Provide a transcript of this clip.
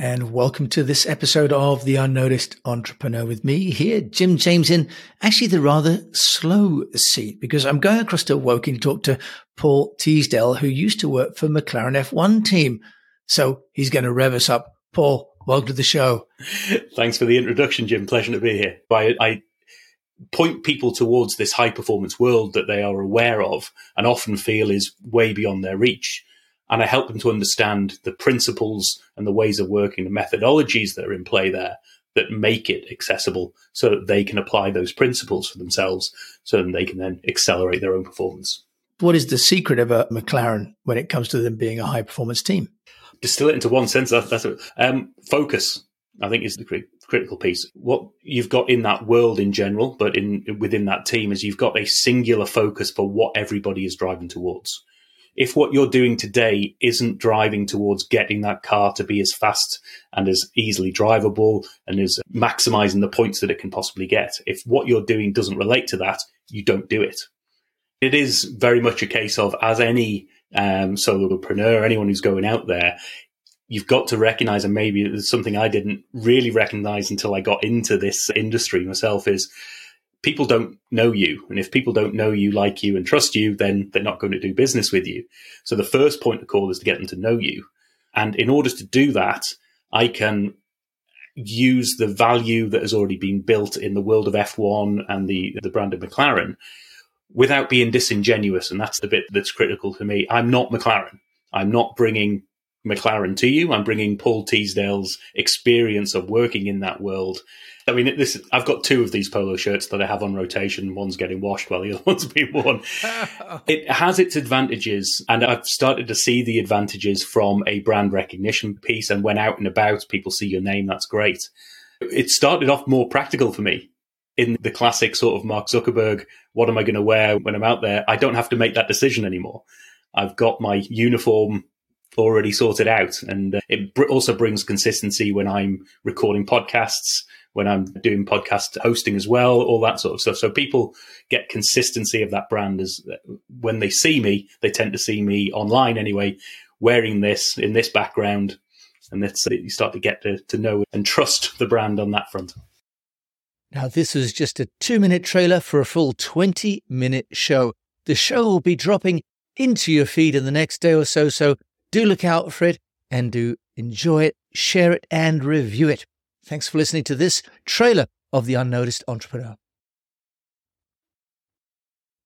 and welcome to this episode of The Unnoticed Entrepreneur with me here, Jim James, in actually the rather slow seat because I'm going across to Woking to talk to Paul Teasdale, who used to work for McLaren F1 team. So he's going to rev us up. Paul, welcome to the show. Thanks for the introduction, Jim. Pleasure to be here. I, I point people towards this high performance world that they are aware of and often feel is way beyond their reach and I help them to understand the principles and the ways of working, the methodologies that are in play there that make it accessible so that they can apply those principles for themselves so that they can then accelerate their own performance. What is the secret of a McLaren when it comes to them being a high performance team? Distill it into one sentence. That's, that's it. Um, focus. I think is the critical piece. What you've got in that world in general, but in within that team, is you've got a singular focus for what everybody is driving towards if what you're doing today isn't driving towards getting that car to be as fast and as easily drivable and as maximizing the points that it can possibly get, if what you're doing doesn't relate to that, you don't do it. It is very much a case of, as any um, solopreneur, anyone who's going out there, you've got to recognize, and maybe it's something I didn't really recognize until I got into this industry myself, is people don't know you. And if people don't know you, like you, and trust you, then they're not going to do business with you. So the first point of call is to get them to know you. And in order to do that, I can use the value that has already been built in the world of F1 and the, the brand of McLaren without being disingenuous. And that's the bit that's critical to me. I'm not McLaren. I'm not bringing McLaren to you. I'm bringing Paul Teasdale's experience of working in that world. I mean, this I've got two of these polo shirts that I have on rotation. One's getting washed while the other one's being worn. it has its advantages, and I've started to see the advantages from a brand recognition piece. And when out and about, people see your name. That's great. It started off more practical for me in the classic sort of Mark Zuckerberg. What am I going to wear when I'm out there? I don't have to make that decision anymore. I've got my uniform already sorted out. And uh, it br- also brings consistency when I'm recording podcasts, when I'm doing podcast hosting as well, all that sort of stuff. So people get consistency of that brand as uh, when they see me, they tend to see me online anyway, wearing this in this background. And that's uh, you start to get to, to know and trust the brand on that front. Now, this was just a two minute trailer for a full 20 minute show. The show will be dropping into your feed in the next day or so. So do look out for it and do enjoy it, share it, and review it. Thanks for listening to this trailer of The Unnoticed Entrepreneur.